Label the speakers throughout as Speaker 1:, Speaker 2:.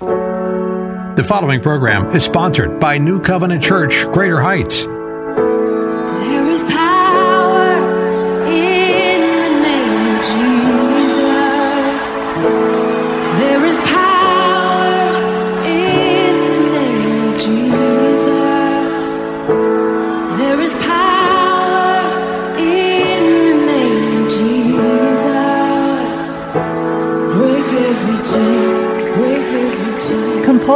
Speaker 1: The following program is sponsored by New Covenant Church, Greater Heights.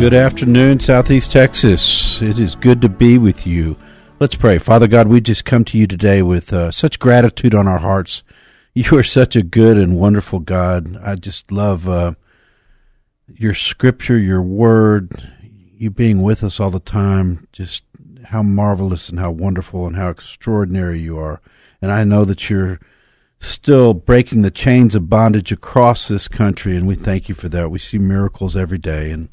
Speaker 2: Good afternoon, Southeast Texas. It is good to be with you. Let's pray. Father God, we just come to you today with uh, such gratitude on our hearts. You are such a good and wonderful God. I just love uh, your scripture, your word, you being with us all the time. Just how marvelous and how wonderful and how extraordinary you are. And I know that you're still breaking the chains of bondage across this country, and we thank you for that. We see miracles every day, and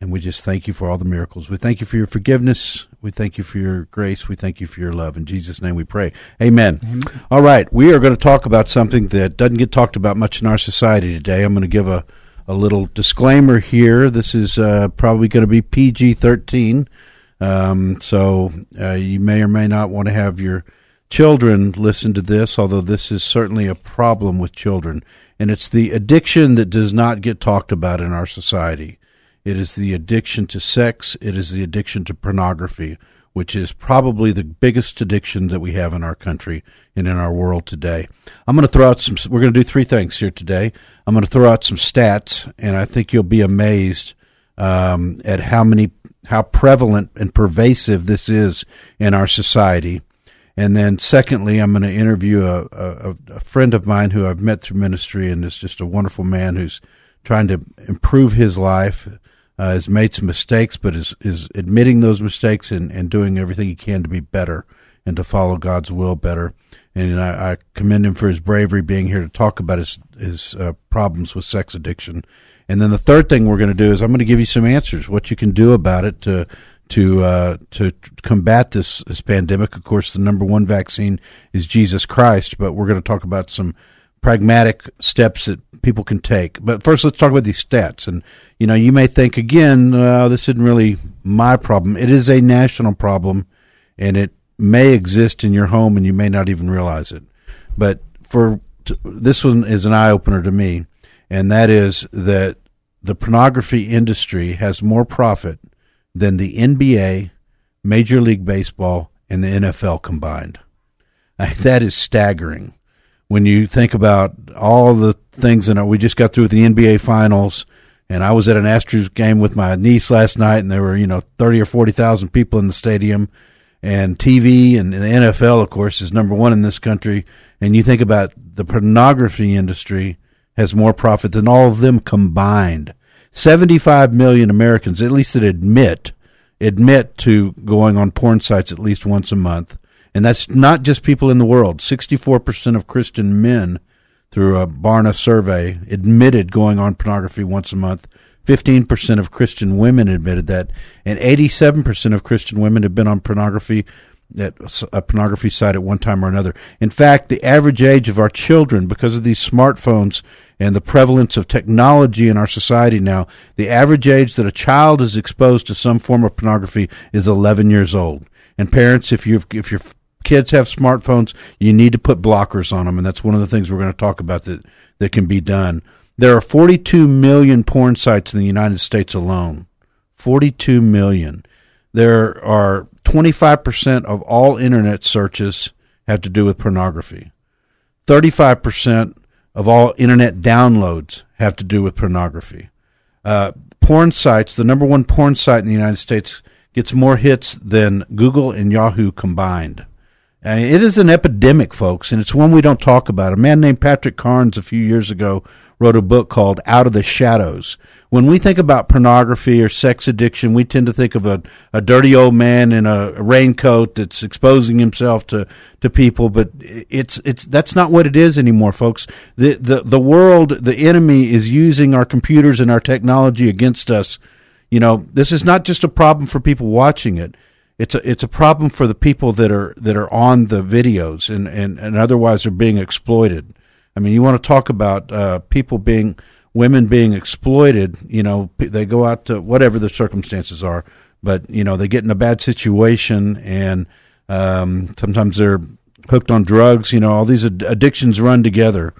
Speaker 2: and we just thank you for all the miracles. We thank you for your forgiveness. We thank you for your grace. We thank you for your love. In Jesus' name we pray. Amen. Amen. All right. We are going to talk about something that doesn't get talked about much in our society today. I'm going to give a, a little disclaimer here. This is uh, probably going to be PG 13. Um, so uh, you may or may not want to have your children listen to this, although this is certainly a problem with children. And it's the addiction that does not get talked about in our society. It is the addiction to sex. It is the addiction to pornography, which is probably the biggest addiction that we have in our country and in our world today. I'm going to throw out some, we're going to do three things here today. I'm going to throw out some stats, and I think you'll be amazed um, at how many, how prevalent and pervasive this is in our society. And then, secondly, I'm going to interview a, a, a friend of mine who I've met through ministry and is just a wonderful man who's trying to improve his life uh, has made some mistakes, but is is admitting those mistakes and, and doing everything he can to be better and to follow God's will better. And I, I commend him for his bravery being here to talk about his his uh, problems with sex addiction. And then the third thing we're going to do is I'm going to give you some answers, what you can do about it to to uh, to combat this this pandemic. Of course, the number one vaccine is Jesus Christ, but we're going to talk about some pragmatic steps that people can take. But first, let's talk about these stats. And you know, you may think again, this isn't really my problem. It is a national problem, and it may exist in your home, and you may not even realize it. But for this one is an eye opener to me, and that is that the pornography industry has more profit than the NBA, Major League Baseball, and the NFL combined. That is staggering when you think about all the things and we just got through with the NBA finals and I was at an Astros game with my niece last night and there were, you know, 30 or 40,000 people in the stadium. And TV and the NFL of course is number 1 in this country. And you think about the pornography industry has more profit than all of them combined. 75 million Americans at least that admit admit to going on porn sites at least once a month and that's not just people in the world. 64% of Christian men, through a Barna survey, admitted going on pornography once a month. 15% of Christian women admitted that. And 87% of Christian women have been on pornography at a pornography site at one time or another. In fact, the average age of our children, because of these smartphones and the prevalence of technology in our society now, the average age that a child is exposed to some form of pornography is 11 years old. And parents, if you if your kids have smartphones, you need to put blockers on them, and that's one of the things we're going to talk about that that can be done. There are 42 million porn sites in the United States alone. 42 million. There are 25% of all internet searches have to do with pornography. 35% of all internet downloads have to do with pornography. Uh, porn sites, the number one porn site in the United States, gets more hits than Google and Yahoo combined. Uh, it is an epidemic, folks, and it's one we don't talk about. A man named Patrick Carnes a few years ago wrote a book called Out of the Shadows. When we think about pornography or sex addiction, we tend to think of a, a dirty old man in a raincoat that's exposing himself to, to people, but it's it's that's not what it is anymore, folks. The the the world, the enemy is using our computers and our technology against us. You know, this is not just a problem for people watching it it's a it's a problem for the people that are that are on the videos and and, and otherwise are being exploited. I mean, you want to talk about uh, people being women being exploited. You know, they go out to whatever the circumstances are, but you know they get in a bad situation and um, sometimes they're hooked on drugs. You know, all these ad- addictions run together.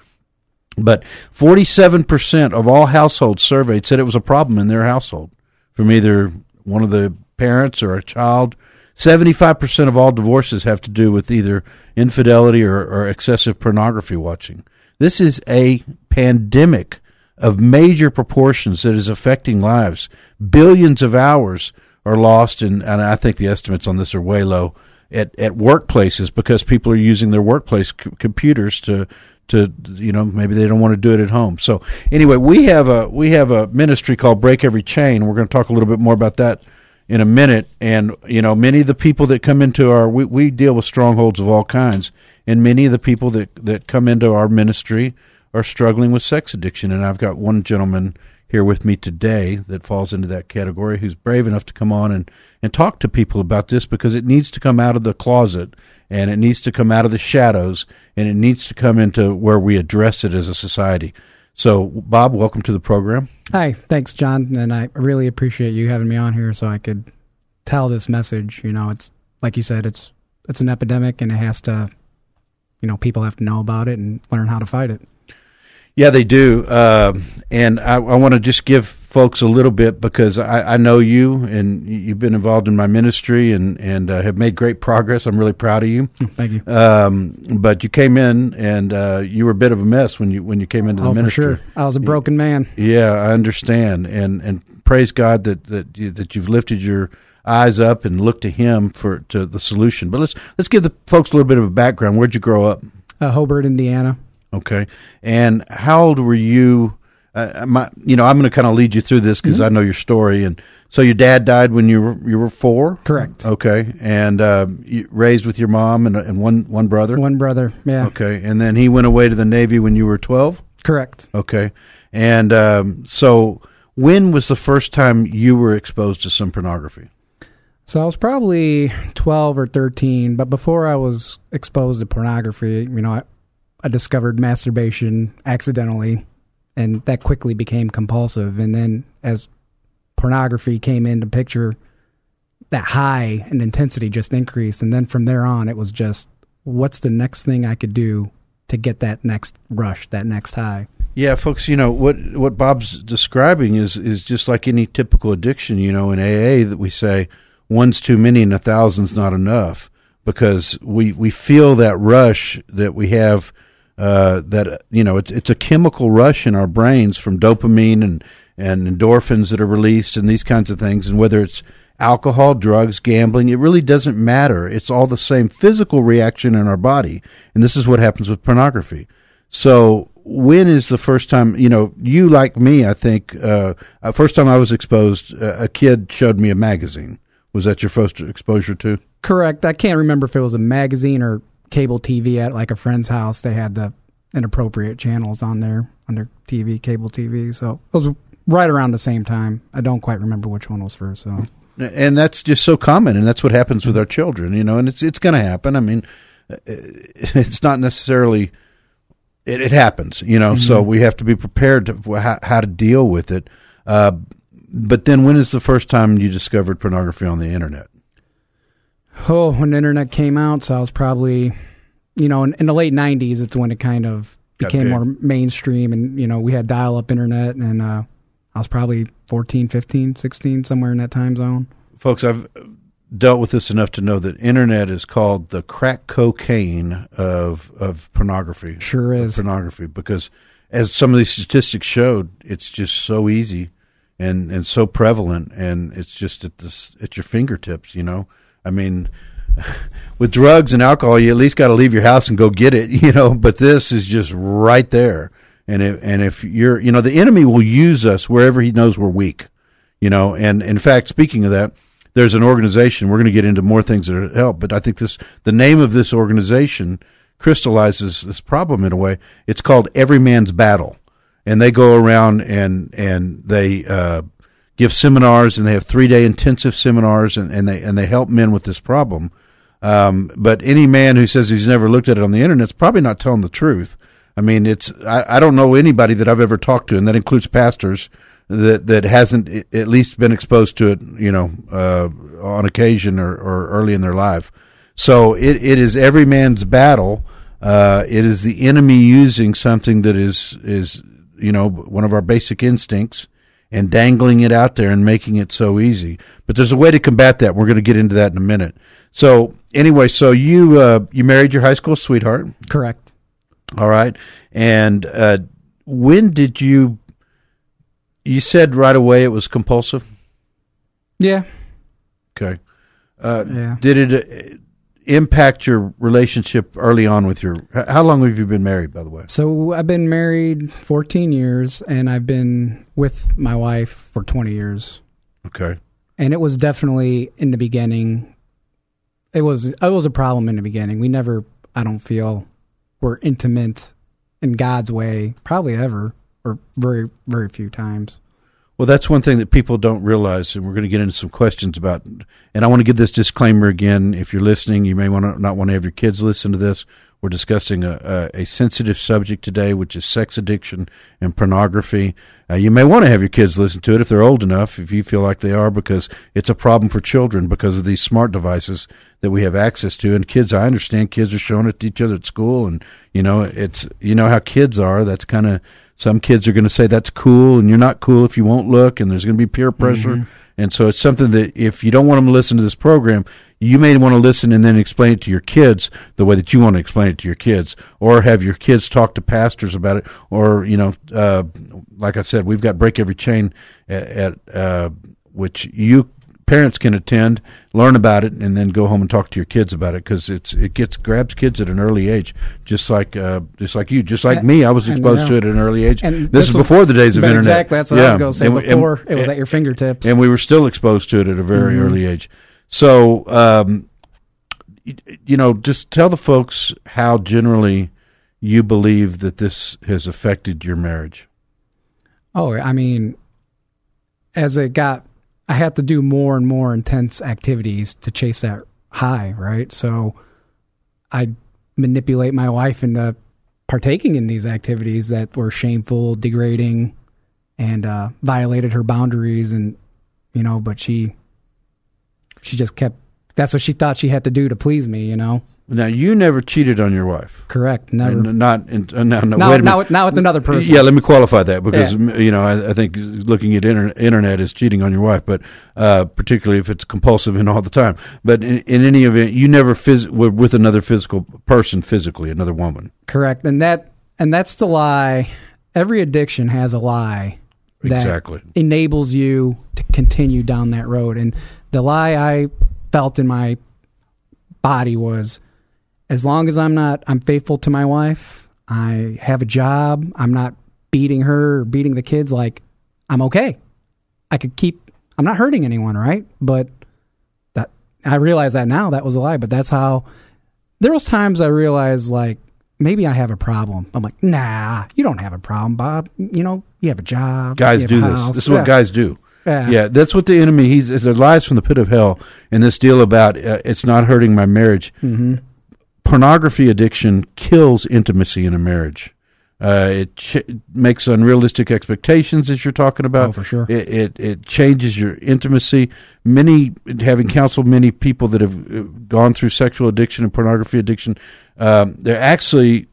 Speaker 2: But 47% of all households surveyed said it was a problem in their household from either one of the parents or a child 75% of all divorces have to do with either infidelity or, or, excessive pornography watching. This is a pandemic of major proportions that is affecting lives. Billions of hours are lost, and, and I think the estimates on this are way low at, at workplaces because people are using their workplace c- computers to to you know maybe they don't want to do it at home. So anyway, we have a we have a ministry called Break Every Chain. We're going to talk a little bit more about that in a minute. And you know, many of the people that come into our we, we deal with strongholds of all kinds, and many of the people that that come into our ministry are struggling with sex addiction. And I've got one gentleman here with me today that falls into that category who's brave enough to come on and and talk to people about this because it needs to come out of the closet and it needs to come out of the shadows and it needs to come into where we address it as a society. So, Bob, welcome to the program.
Speaker 3: Hi, thanks, John, and I really appreciate you having me on here so I could tell this message. You know, it's like you said, it's it's an epidemic, and it has to, you know, people have to know about it and learn how to fight it.
Speaker 2: Yeah, they do, uh, and I, I want to just give folks a little bit because I, I, know you and you've been involved in my ministry and and uh, have made great progress. I'm really proud of you.
Speaker 3: Thank you.
Speaker 2: Um, but you came in and uh, you were a bit of a mess when you when you came into the
Speaker 3: oh,
Speaker 2: ministry.
Speaker 3: For sure, I was a broken man.
Speaker 2: Yeah, I understand, and and praise God that that you, that you've lifted your eyes up and looked to Him for to the solution. But let's let's give the folks a little bit of a background. Where'd you grow up?
Speaker 3: Uh, Hobart, Indiana.
Speaker 2: Okay, and how old were you? Uh, my, you know, I'm going to kind of lead you through this because mm-hmm. I know your story. And so your dad died when you were you were four.
Speaker 3: Correct.
Speaker 2: Okay, and uh, raised with your mom and, and one one brother.
Speaker 3: One brother. Yeah.
Speaker 2: Okay, and then he went away to the Navy when you were twelve.
Speaker 3: Correct.
Speaker 2: Okay, and um, so when was the first time you were exposed to some pornography?
Speaker 3: So I was probably 12 or 13, but before I was exposed to pornography, you know, I, I discovered masturbation accidentally and that quickly became compulsive. And then as pornography came into picture, that high and intensity just increased. And then from there on, it was just what's the next thing I could do to get that next rush, that next high.
Speaker 2: Yeah, folks, you know what what Bob's describing is is just like any typical addiction. You know, in AA that we say one's too many and a thousand's not enough because we we feel that rush that we have uh, that you know it's it's a chemical rush in our brains from dopamine and and endorphins that are released and these kinds of things, and whether it's alcohol, drugs, gambling, it really doesn't matter. It's all the same physical reaction in our body, and this is what happens with pornography. So when is the first time you know you like me i think uh, uh first time i was exposed uh, a kid showed me a magazine. Was that your first exposure to?
Speaker 3: Correct. I can't remember if it was a magazine or cable TV at like a friend's house. They had the inappropriate channels on there on their TV, cable TV. So it was right around the same time. I don't quite remember which one was first. So,
Speaker 2: and that's just so common, and that's what happens with our children, you know. And it's it's going to happen. I mean, uh, it's not necessarily it, it happens, you know. Mm-hmm. So we have to be prepared to how, how to deal with it. Uh, but then, when is the first time you discovered pornography on the internet?
Speaker 3: Oh, when the internet came out, so I was probably, you know, in, in the late '90s, it's when it kind of became more mainstream, and you know we had dial-up internet, and uh, I was probably 14, 15, 16, somewhere in that time zone.
Speaker 2: folks i've dealt with this enough to know that internet is called the crack cocaine of of pornography
Speaker 3: Sure is.
Speaker 2: pornography because as some of these statistics showed it's just so easy and and so prevalent and it's just at this at your fingertips you know i mean with drugs and alcohol you at least got to leave your house and go get it you know but this is just right there. And if and if you're you know the enemy will use us wherever he knows we're weak you know? And in fact speaking of that there's an organization we're going to get into more things that help but i think this the name of this organization crystallizes this problem in a way. It's called every man's battle. And they go around and and they uh, give seminars and they have three day intensive seminars and, and they and they help men with this problem um, but any man who says he's never looked at it on the internet is probably not telling the truth I mean, it's I, I don't know anybody that I've ever talked to, and that includes pastors that that hasn't at least been exposed to it, you know, uh, on occasion or, or early in their life. So it, it is every man's battle. Uh, it is the enemy using something that is is you know one of our basic instincts and dangling it out there and making it so easy. But there's a way to combat that. We're going to get into that in a minute. So anyway, so you uh, you married your high school sweetheart.
Speaker 3: Correct.
Speaker 2: All right. And uh, when did you? You said right away it was compulsive.
Speaker 3: Yeah.
Speaker 2: Okay. Uh,
Speaker 3: Yeah.
Speaker 2: Did it uh, impact your relationship early on with your? How long have you been married, by the way?
Speaker 3: So I've been married 14 years, and I've been with my wife for 20 years.
Speaker 2: Okay.
Speaker 3: and it was definitely in the beginning it was it was a problem in the beginning we never i don't feel were intimate in god's way probably ever or very very few times
Speaker 2: Well, that's one thing that people don't realize, and we're going to get into some questions about. And I want to give this disclaimer again. If you're listening, you may want to not want to have your kids listen to this. We're discussing a, a, a sensitive subject today, which is sex addiction and pornography. Uh, you may want to have your kids listen to it if they're old enough, if you feel like they are, because it's a problem for children because of these smart devices that we have access to. And kids, I understand kids are showing it to each other at school, and you know, it's you know how kids are. That's kind of some kids are going to say that's cool, and you're not cool if you won't look, and there's going to be peer pressure. And so it's something that if you don't want them to listen to this program, you may want to listen and then explain it to your kids the way that you want to explain it to your kids, or have your kids talk to pastors about it, or you know, uh, like I said, we've got break every chain at, at uh, which you parents can attend, learn about it, and then go home and talk to your kids about it because it's it gets grabs kids at an early age, just like uh, just like you, just like
Speaker 3: And-
Speaker 2: me. I was
Speaker 3: and,
Speaker 2: exposed to it at an early age.
Speaker 3: And
Speaker 2: this, is
Speaker 3: was-
Speaker 2: before the days of internet.
Speaker 3: Exactly, that's what I was going to say.
Speaker 2: And we- and-
Speaker 3: Before it was at your fingertips.
Speaker 2: and we were still exposed to it at a very
Speaker 3: Mhm.
Speaker 2: early age. So, um, y- you know, just tell the folks how generally you believe that this has affected your marriage.
Speaker 3: oh, I mean, as it got, I had to do more and more intense activities to chase that high, right? So I manipulate my wife into partaking in these activities that were shameful, degrading, and uh, violated her boundaries. And you know, but she she just kept. That's what she thought she had to do to please me. You know,
Speaker 2: Now, you never cheated on your wife.
Speaker 3: correct? Never.
Speaker 2: And not, and, uh, now, now,
Speaker 3: Not-
Speaker 2: wait a
Speaker 3: with- not with another person.
Speaker 2: Yeah, let me qualify that because
Speaker 3: Yeah.
Speaker 2: you know I, I think looking at inter- internet is cheating on your wife, but uh, particularly if it's compulsive and all the time. But in, in any event, you never phys- were with another physical person physically, another woman.
Speaker 3: Correct. And that and that's the lie. Every addiction has a lie that
Speaker 2: Exactly.
Speaker 3: enables you to continue down that road. And the lie I felt in my body was as long as I'm not I'm faithful to my wife, I have a job, I'm not beating her or beating the kids like I'm okay. I could keep I'm not hurting anyone, right? But that I realize that now that was a lie, but that's how there was times I realized like maybe I have a problem. I'm like, nah, you don't have a problem, Bob. You know, you have a job.
Speaker 2: Guys do this. This is what guys do.
Speaker 3: Yeah.
Speaker 2: Yeah, that's what the enemy. He's a lies from the pit of hell, and this deal about uh, it's not hurting my marriage.
Speaker 3: Mm-hmm.
Speaker 2: Pornography addiction kills intimacy in a marriage. Uh, it ch- makes unrealistic expectations, as you're talking about.
Speaker 3: Oh, for sure.
Speaker 2: It, it it changes your intimacy. Many, having counseled many people that have uh, gone through sexual addiction and pornography addiction, um, they're actually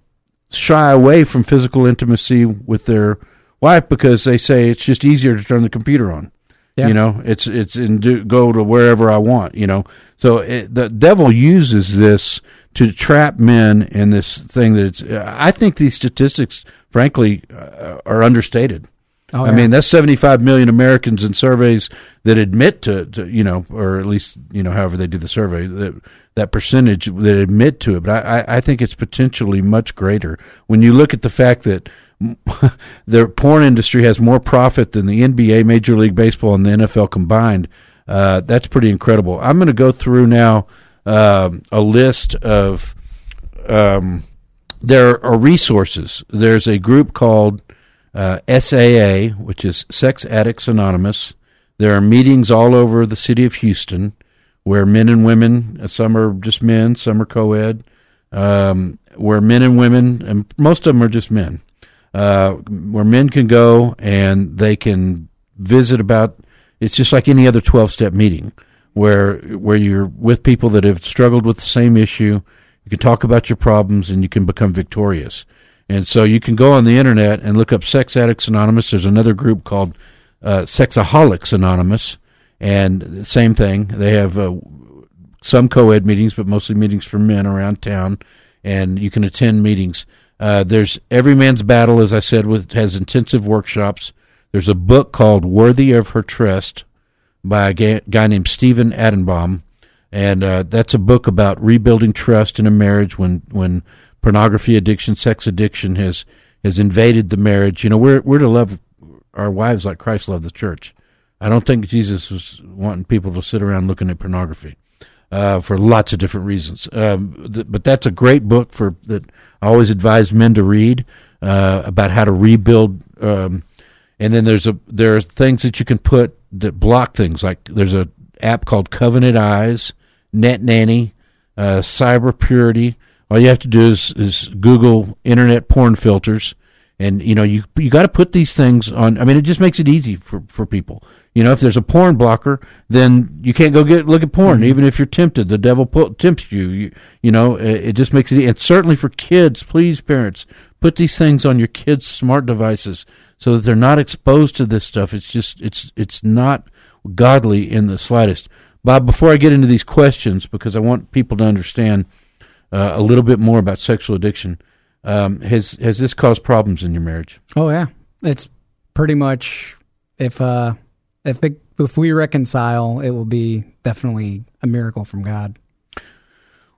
Speaker 2: shy away from physical intimacy with their wife because they say it's just easier to turn the computer on.
Speaker 3: Yeah.
Speaker 2: You know, it's it's and do, go to wherever I want. You know, so it, the devil uses this to trap men in this thing that it's. I think these statistics, frankly, uh, are understated.
Speaker 3: Oh,
Speaker 2: I mean, that's 75 million Americans in surveys that admit to, to, you know, or at least, you know, however they do the survey, that, that percentage that admit to it. But I, I- I think it's potentially much greater when you look at the fact that the porn industry has more profit than the NBA, Major League Baseball, and the NFL combined. Uh, that's pretty incredible. I'm going to go through now um, a list of um, there are resources. There's a group called uh, SAA, which is Sex Addicts Anonymous. There are meetings all over the city of Houston where men and women, uh, some are just men, some are co ed, um, where men and women, and most of them are just men, uh, where men can go and they can visit about. It's just like any other twelve step meeting, where where you're with people that have struggled with the same issue. You can talk about your problems and you can become victorious. And so you can go on the internet and look up Sex Addicts Anonymous. There's another group called uh, Sexaholics Anonymous, and same thing. They have uh, some co-ed meetings, but mostly meetings for men around town, and you can attend meetings. Uh, there's Every Man's Battle, as I said, with has intensive workshops. There's a book called Worthy of Her Trust by a guy named Stephen Arterburn, and uh, that's a book about rebuilding trust in a marriage when when pornography addiction, sex addiction has has invaded the marriage. You know, we're we're to love our wives like Christ loved the church. I don't think Jesus was wanting people to sit around looking at pornography uh, for lots of different reasons. Um, th- but that's a great book for that. I always advise men to read uh, about how to rebuild. Um, and then there's a there are things that you can put that block things. Like there's a app called Covenant Eyes, Net Nanny, uh, Cyber Purity. All you have to do is, is Google internet porn filters, and you know you you got to put these things on. I mean, it just makes it easy for for people. You know, if there's a porn blocker, then you can't go get look at porn, even if you're tempted. The devil tempts you. You, you know, it, it just makes it. And certainly for kids, please, parents, put these things on your kids' smart devices so that they're not exposed to this stuff. It's just it's it's not godly in the slightest. Bob, before I get into these questions, because I want people to understand uh, a little bit more about sexual addiction, um, has has this caused problems in your marriage?
Speaker 3: Oh yeah, it's pretty much if uh if it, if we reconcile, it will be definitely a miracle from God.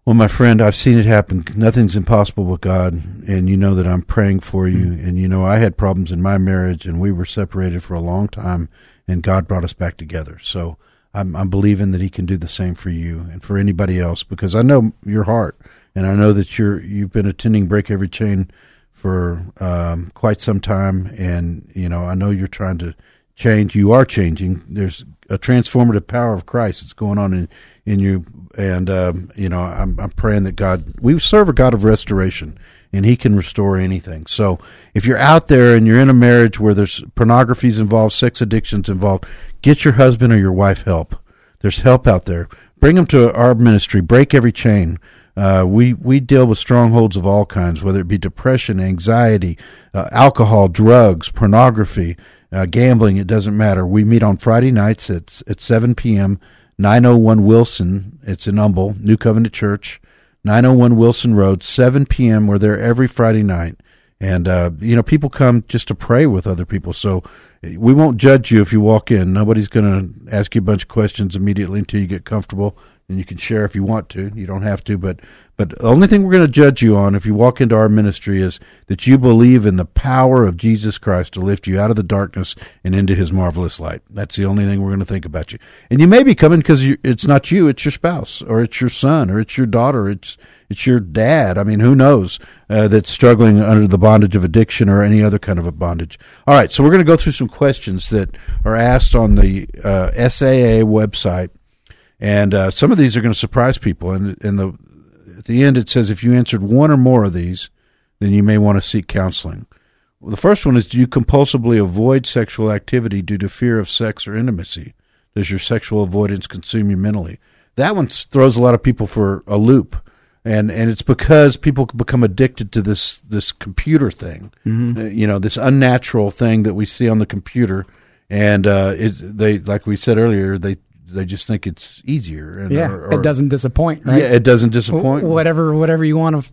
Speaker 2: Well, my friend, I've seen it happen. Nothing's impossible with God, and you know that I'm praying for you. And you know, I had problems in my marriage, and we were separated for a long time, and God brought us back together. So I'm, I'm believing that He can do the same for you and for anybody else, because I know your heart, and I know that you're you've been attending Break Every Chain for um, quite some time, and you know, I know you're trying to change. You are changing. There's a transformative power of Christ that's going on in in you, and um, you know, I'm I'm praying that God. We serve a God of restoration, and He can restore anything. So, if you're out there and you're in a marriage where there's pornography's involved, sex addictions involved, get your husband or your wife help. There's help out there. Bring them to our ministry. Break every chain. Uh, we we deal with strongholds of all kinds, whether it be depression, anxiety, uh, alcohol, drugs, pornography, uh, gambling. It doesn't matter. We meet on Friday nights at at 7 p.m. 901 Wilson. It's in Humble, New Covenant Church, 901 Wilson Road, 7 p.m. We're there every Friday night, and uh, you know people come just to pray with other people. So we won't judge you if you walk in. Nobody's going to ask you a bunch of questions immediately until you get comfortable and you can share if you want to. You don't have to, but but the only thing we're going to judge you on if you walk into our ministry is that you believe in the power of Jesus Christ to lift you out of the darkness and into His marvelous light. That's the only thing we're going to think about you. And you may be coming because it's not you; it's your spouse, or it's your son, or it's your daughter, it's it's your dad. I mean, who knows uh, that's struggling under the bondage of addiction or any other kind of a bondage. All right, so we're going to go through some questions that are asked on the uh, SAA website. And uh, some of these are going to surprise people. And, and the, at the end, it says if you answered one or more of these, then you may want to seek counseling. Well, the first one is Do you compulsively avoid sexual activity due to fear of sex or intimacy? Does your sexual avoidance consume you mentally? That one throws a lot of people for a loop. and and it's because people become addicted to this this computer thing,
Speaker 3: Mm-hmm.
Speaker 2: uh, you know, this unnatural thing that we see on the computer, and uh, they like we said earlier, they they just think it's easier. And,
Speaker 3: Yeah,
Speaker 2: or- or-
Speaker 3: it doesn't disappoint, right?
Speaker 2: Yeah, it doesn't disappoint.
Speaker 3: Wh- Whatever, whatever you want to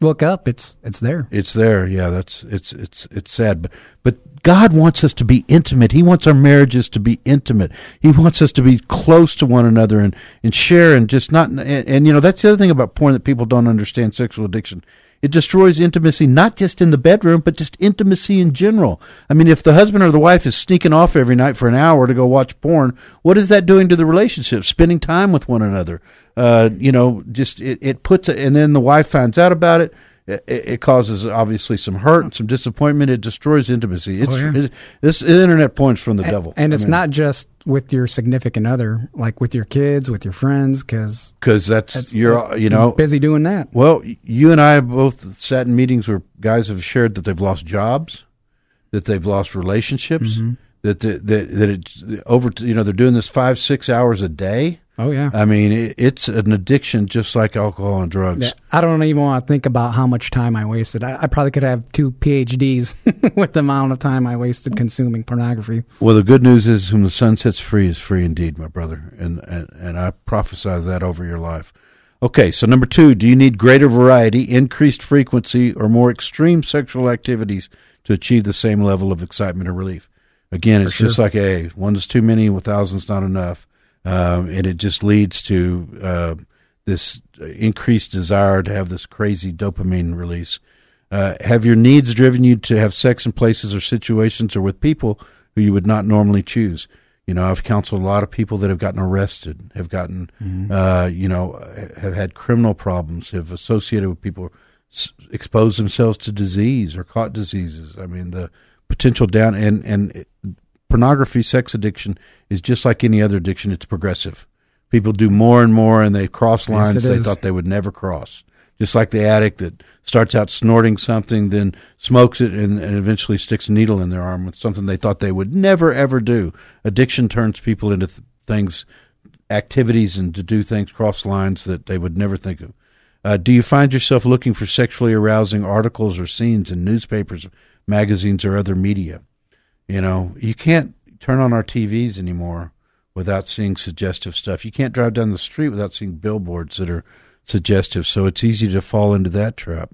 Speaker 3: look up, it's it's there.
Speaker 2: It's there. Yeah, that's it's it's it's sad, but but God wants us to be intimate. He wants our marriages to be intimate. He wants us to be close to one another and and share and just not and, and you know that's the other thing about porn that people don't understand sexual addiction. It destroys intimacy not just in the bedroom, but just intimacy in general. I mean, if the husband or the wife is sneaking off every night for an hour to go watch porn, what is that doing to the relationship? Spending time with one another. Uh, you know, just it, it puts it, and then the wife finds out about it it, it causes obviously some hurt and some disappointment. It destroys intimacy. It's
Speaker 3: Oh, yeah.
Speaker 2: it, this internet points from the devil,
Speaker 3: And it's not just with your significant other, like with your kids, with your friends, because
Speaker 2: because that's, you're you know
Speaker 3: busy doing that.
Speaker 2: Well, you and I have both sat in meetings where guys have shared that they've lost jobs, that they've lost relationships,
Speaker 3: Mm-hmm.
Speaker 2: that the, that that it's over. You know, they're doing this five six hours a day.
Speaker 3: Oh yeah.
Speaker 2: I mean, it, it's an addiction, just like alcohol and drugs.
Speaker 3: Yeah, I don't even want to think about how much time I wasted. I, I probably could have two PhDs with the amount of time I wasted consuming pornography.
Speaker 2: Well, the good news is, whom the son sets free is free indeed, my brother, and and, and I prophesy that over your life. Okay, so number two, do you need greater variety, increased frequency, or more extreme sexual activities to achieve the same level of excitement or relief? Again, it's just like a one's too many, with thousands not enough, um, and it just leads to uh, this increased desire to have this crazy dopamine release. Uh, have your needs driven you to have sex in places or situations or with people who you would not normally choose? You know, I've counseled a lot of people that have gotten arrested, have gotten, uh, you know, have had criminal problems, have associated with people, s- exposed themselves to disease or caught diseases. I mean, the potential down and and pornography, sex addiction is just like any other addiction. It's progressive. People do more and more, and they cross lines
Speaker 3: it
Speaker 2: they
Speaker 3: is.
Speaker 2: thought they would never cross. Just like the addict that starts out snorting something, then smokes it, and, and eventually sticks a needle in their arm with something they thought they would never ever do. Addiction turns people into th- things, activities, and to do things cross lines that they would never think of. Uh, do you find yourself looking for sexually arousing articles or scenes in newspapers, magazines, or other media? You know, you can't turn on our TVs anymore without seeing suggestive stuff. You can't drive down the street without seeing billboards that are suggestive. So it's easy to fall into that trap.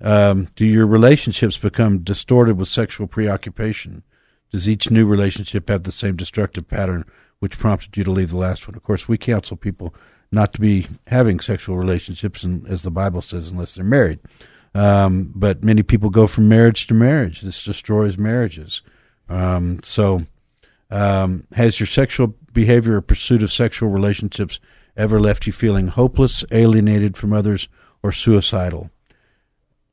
Speaker 2: Um, do your relationships become distorted with sexual preoccupation? Does each new relationship have the same destructive pattern which prompted you to leave the last one? Of course, we counsel people not to be having sexual relationships, and as the Bible says, unless they're married. Um, but many people go from marriage to marriage. This destroys marriages. Um, so, um, has your sexual behavior or pursuit of sexual relationships ever left you feeling hopeless, alienated from others, or suicidal?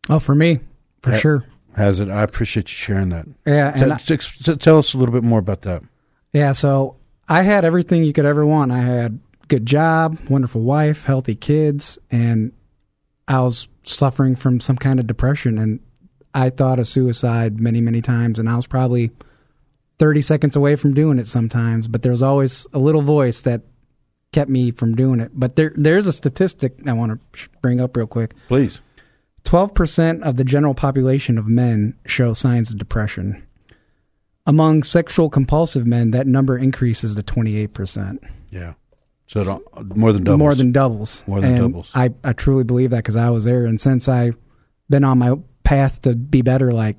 Speaker 3: Oh, for me, for
Speaker 2: Uh,
Speaker 3: sure.
Speaker 2: Has it? I appreciate you sharing that.
Speaker 3: Yeah, and I-
Speaker 2: T- t- tell us a little bit more about that.
Speaker 3: Yeah, so I had everything you could ever want. I had good job, wonderful wife, healthy kids, and I was suffering from some kind of depression and I thought of suicide many, many times and I was probably 30 seconds away from doing it sometimes, but there was always a little voice that kept me from doing it. But there there's a statistic I want to bring up real quick.
Speaker 2: Please.
Speaker 3: 12% of the general population of men show signs of depression. Among sexual compulsive men, that number increases to 28%.
Speaker 2: Yeah. So it, more than doubles.
Speaker 3: More than doubles.
Speaker 2: More than
Speaker 3: And
Speaker 2: doubles.
Speaker 3: I, I truly believe that because I was there. And since I've been on my path to be better, like,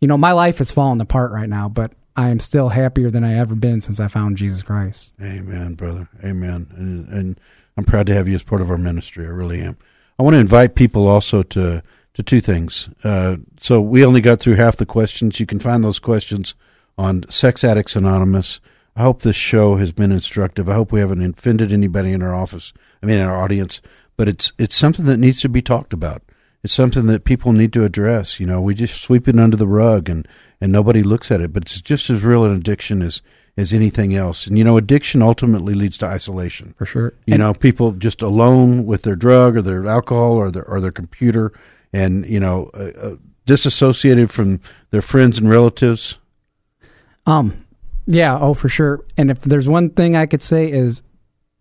Speaker 3: you know, my life is falling apart right now, but I am still happier than I ever been since I found Jesus Christ.
Speaker 2: Amen, brother. Amen. And, and I'm proud to have you as part of our ministry. I really am. I want to invite people also to to two things. Uh, so we only got through half the questions. You can find those questions on Sex Addicts Anonymous. I hope this show has been instructive. I hope we haven't offended anybody in our office. I mean, in our audience. But it's it's something that needs to be talked about. It's something that people need to address. You know, we just sweep it under the rug and and nobody looks at it. But it's just as real an addiction as as anything else. And you know, addiction ultimately leads to isolation.
Speaker 3: For sure.
Speaker 2: You
Speaker 3: And-
Speaker 2: know, people just alone with their drug or their alcohol or their or their computer, and you know, uh, uh, disassociated from their friends and relatives.
Speaker 3: Um, yeah, oh for sure. And if there's one thing I could say is,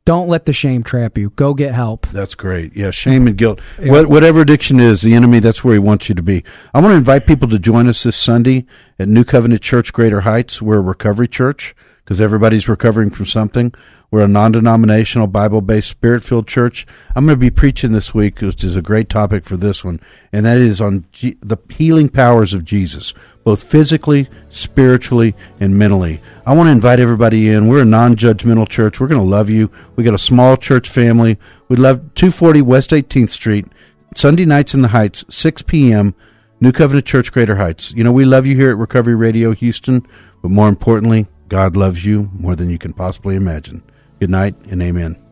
Speaker 3: don't let the shame trap you. Go get help.
Speaker 2: That's great. Yeah, shame and guilt. What, whatever addiction is, the enemy, that's where he wants you to be. I want to invite people to join us this Sunday at New Covenant Church, Greater Heights. We're a recovery church because everybody's recovering from something. We're a non denominational, Bible based, spirit filled church. I'm going to be preaching this week, which is a great topic for this one, and that is on G- the healing powers of Jesus, both physically, spiritually, and mentally. I want to invite everybody in. We're a non judgmental church. We're going to love you. We got a small church family. We love 240 West 18th Street, Sunday nights in the Heights, 6 p.m. New Covenant Church, Greater Heights. You know, we love you here at Recovery Radio Houston, but more importantly, God loves you more than you can possibly imagine. Good night and amen.